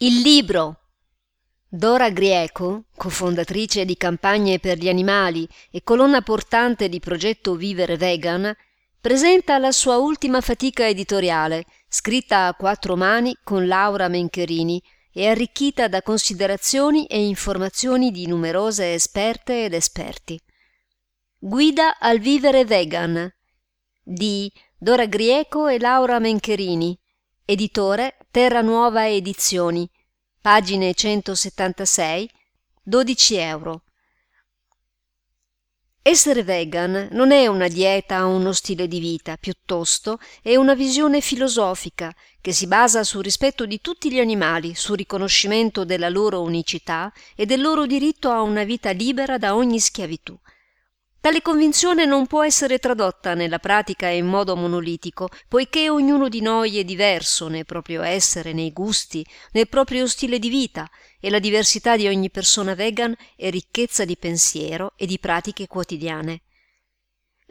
Il libro Dora Grieco, cofondatrice di Campagne per gli animali e colonna portante di progetto Vivere Vegan, presenta la sua ultima fatica editoriale, scritta a quattro mani con Laura Mencherini e arricchita da considerazioni e informazioni di numerose esperte ed esperti. Guida al vivere vegan di Dora Grieco e Laura Mencherini, editore Terra Nuova Edizioni, pagine 176, 12 euro. Essere vegan non è una dieta o uno stile di vita, piuttosto è una visione filosofica che si basa sul rispetto di tutti gli animali, sul riconoscimento della loro unicità e del loro diritto a una vita libera da ogni schiavitù. Tale convinzione non può essere tradotta nella pratica in modo monolitico, poiché ognuno di noi è diverso nel proprio essere, nei gusti, nel proprio stile di vita, e la diversità di ogni persona vegan è ricchezza di pensiero e di pratiche quotidiane.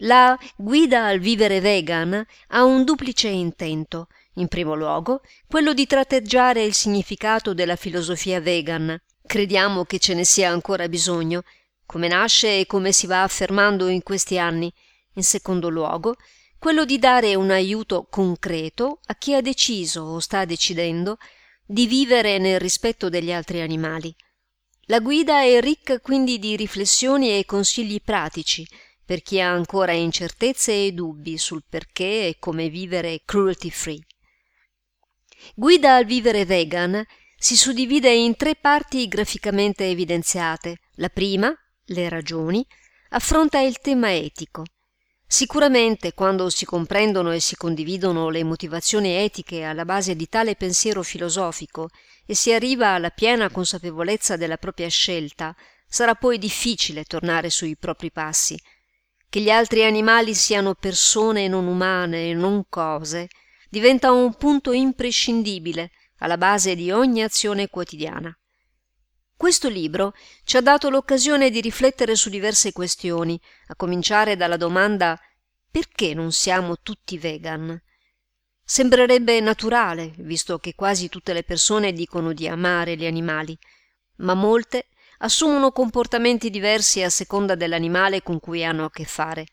La guida al vivere vegan ha un duplice intento. In primo luogo, quello di tratteggiare il significato della filosofia vegan. Crediamo che ce ne sia ancora bisogno, come nasce e come si va affermando in questi anni. In secondo luogo, quello di dare un aiuto concreto a chi ha deciso o sta decidendo di vivere nel rispetto degli altri animali. La guida è ricca quindi di riflessioni e consigli pratici per chi ha ancora incertezze e dubbi sul perché e come vivere cruelty free. Guida al vivere vegan si suddivide in tre parti graficamente evidenziate. La prima, le ragioni, affronta il tema etico. Sicuramente quando si comprendono e si condividono le motivazioni etiche alla base di tale pensiero filosofico e si arriva alla piena consapevolezza della propria scelta, sarà poi difficile tornare sui propri passi. Che gli altri animali siano persone non umane e non cose diventa un punto imprescindibile alla base di ogni azione quotidiana. Questo libro ci ha dato l'occasione di riflettere su diverse questioni, a cominciare dalla domanda perché non siamo tutti vegan? Sembrerebbe naturale, visto che quasi tutte le persone dicono di amare gli animali, ma molte assumono comportamenti diversi a seconda dell'animale con cui hanno a che fare.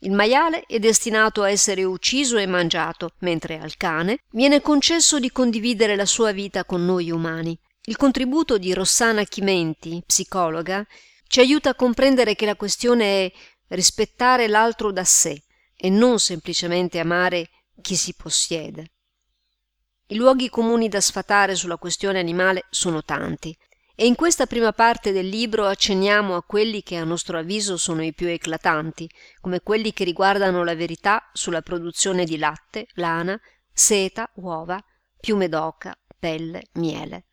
Il maiale è destinato a essere ucciso e mangiato, mentre al cane viene concesso di condividere la sua vita con noi umani. Il contributo di Rossana Chimenti, psicologa, ci aiuta a comprendere che la questione è rispettare l'altro da sé e non semplicemente amare chi si possiede. I luoghi comuni da sfatare sulla questione animale sono tanti e in questa prima parte del libro accenniamo a quelli che a nostro avviso sono i più eclatanti, come quelli che riguardano la verità sulla produzione di latte, lana, seta, uova, piume d'oca, pelle, miele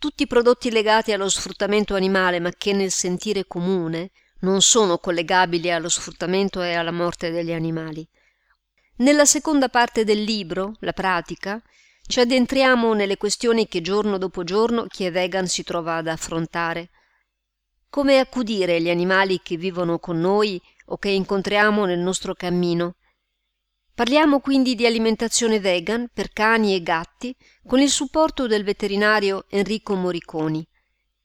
tutti prodotti legati allo sfruttamento animale ma che nel sentire comune non sono collegabili allo sfruttamento e alla morte degli animali. Nella seconda parte del libro, la pratica, ci addentriamo nelle questioni che giorno dopo giorno chi è vegan si trova ad affrontare. Come accudire gli animali che vivono con noi o che incontriamo nel nostro cammino, Parliamo quindi di alimentazione vegan per cani e gatti con il supporto del veterinario Enrico Moriconi.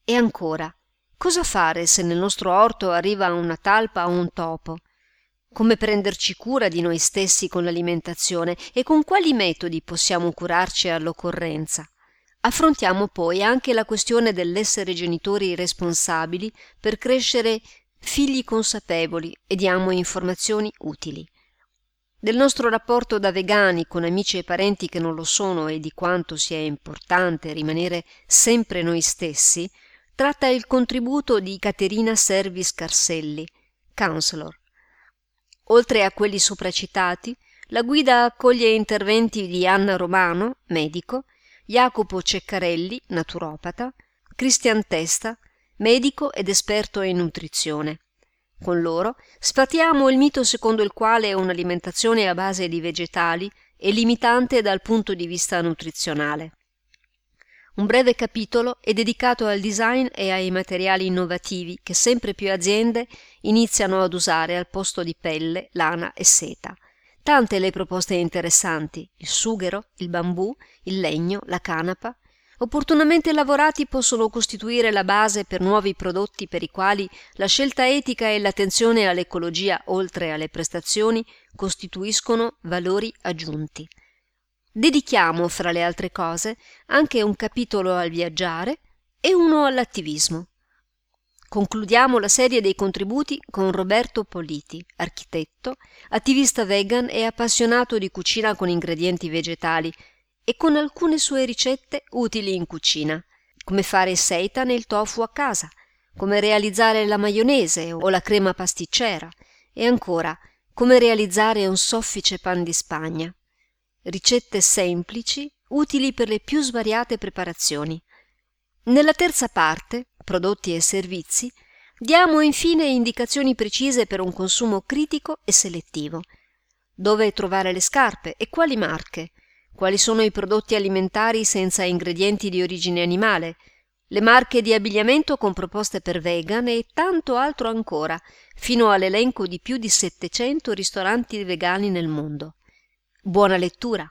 E ancora, cosa fare se nel nostro orto arriva una talpa o un topo? Come prenderci cura di noi stessi con l'alimentazione e con quali metodi possiamo curarci all'occorrenza? Affrontiamo poi anche la questione dell'essere genitori responsabili per crescere figli consapevoli e diamo informazioni utili del nostro rapporto da vegani con amici e parenti che non lo sono e di quanto sia importante rimanere sempre noi stessi, tratta il contributo di Caterina Servis Carselli, counselor. Oltre a quelli sopracitati, la guida accoglie interventi di Anna Romano, medico, Jacopo Ceccarelli, naturopata, Cristian Testa, medico ed esperto in nutrizione. Con loro sfatiamo il mito secondo il quale un'alimentazione a base di vegetali è limitante dal punto di vista nutrizionale. Un breve capitolo è dedicato al design e ai materiali innovativi che sempre più aziende iniziano ad usare al posto di pelle, lana e seta. Tante le proposte interessanti, il sughero, il bambù, il legno, la canapa, opportunamente lavorati possono costituire la base per nuovi prodotti per i quali la scelta etica e l'attenzione all'ecologia oltre alle prestazioni costituiscono valori aggiunti. Dedichiamo, fra le altre cose, anche un capitolo al viaggiare e uno all'attivismo. Concludiamo la serie dei contributi con Roberto Politi, architetto, attivista vegan e appassionato di cucina con ingredienti vegetali, e con alcune sue ricette utili in cucina, come fare il seitan e il tofu a casa, come realizzare la maionese o la crema pasticcera e ancora come realizzare un soffice pan di Spagna. Ricette semplici, utili per le più svariate preparazioni. Nella terza parte, prodotti e servizi, diamo infine indicazioni precise per un consumo critico e selettivo. Dove trovare le scarpe e quali marche, quali sono i prodotti alimentari senza ingredienti di origine animale, le marche di abbigliamento con proposte per vegan e tanto altro ancora, fino all'elenco di più di 700 ristoranti vegani nel mondo. Buona lettura!